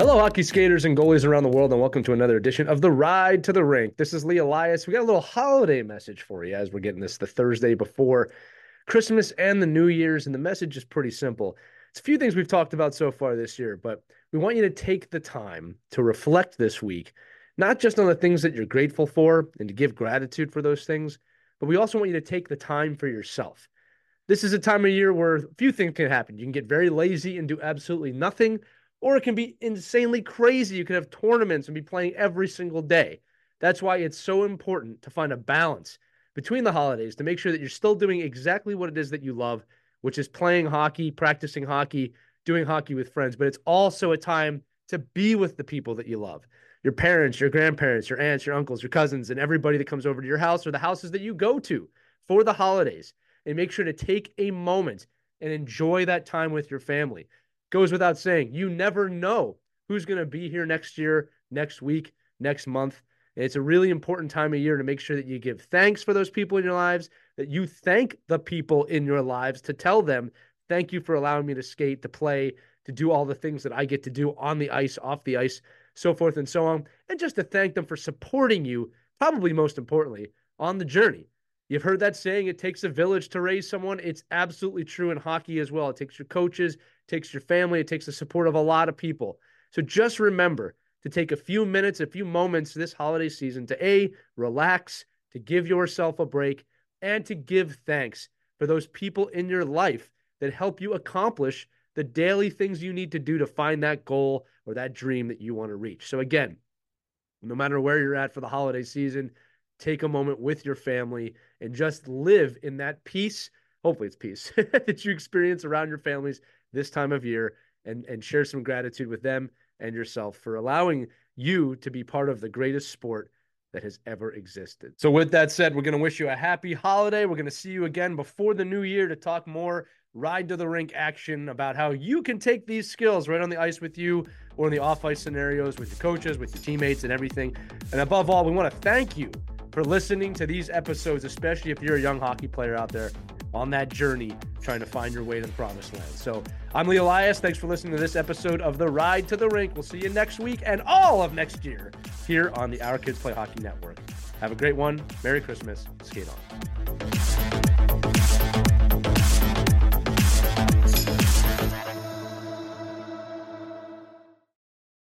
Hello, hockey skaters and goalies around the world, and welcome to another edition of the Ride to the Rink. This is Lee Elias. We got a little holiday message for you as we're getting this the Thursday before Christmas and the New Year's, and the message is pretty simple. It's a few things we've talked about so far this year, but we want you to take the time to reflect this week, not just on the things that you're grateful for and to give gratitude for those things, but we also want you to take the time for yourself. This is a time of year where a few things can happen. You can get very lazy and do absolutely nothing or it can be insanely crazy. You can have tournaments and be playing every single day. That's why it's so important to find a balance between the holidays to make sure that you're still doing exactly what it is that you love, which is playing hockey, practicing hockey, doing hockey with friends. But it's also a time to be with the people that you love your parents, your grandparents, your aunts, your uncles, your cousins, and everybody that comes over to your house or the houses that you go to for the holidays. And make sure to take a moment and enjoy that time with your family goes without saying. You never know who's going to be here next year, next week, next month. It's a really important time of year to make sure that you give thanks for those people in your lives, that you thank the people in your lives to tell them, thank you for allowing me to skate, to play, to do all the things that I get to do on the ice, off the ice, so forth and so on. And just to thank them for supporting you, probably most importantly, on the journey. You've heard that saying, it takes a village to raise someone. It's absolutely true in hockey as well. It takes your coaches, it takes your family, it takes the support of a lot of people. So just remember to take a few minutes, a few moments this holiday season to A, relax, to give yourself a break, and to give thanks for those people in your life that help you accomplish the daily things you need to do to find that goal or that dream that you want to reach. So, again, no matter where you're at for the holiday season, take a moment with your family and just live in that peace. Hopefully, it's peace that you experience around your families this time of year and, and share some gratitude with them and yourself for allowing you to be part of the greatest sport that has ever existed. So, with that said, we're going to wish you a happy holiday. We're going to see you again before the new year to talk more ride to the rink action about how you can take these skills right on the ice with you or in the off ice scenarios with your coaches, with your teammates, and everything. And above all, we want to thank you for listening to these episodes, especially if you're a young hockey player out there on that journey trying to find your way to the promised land. So I'm Lee Elias. Thanks for listening to this episode of The Ride to the Rink. We'll see you next week and all of next year here on the Our Kids Play Hockey Network. Have a great one. Merry Christmas. Skate on.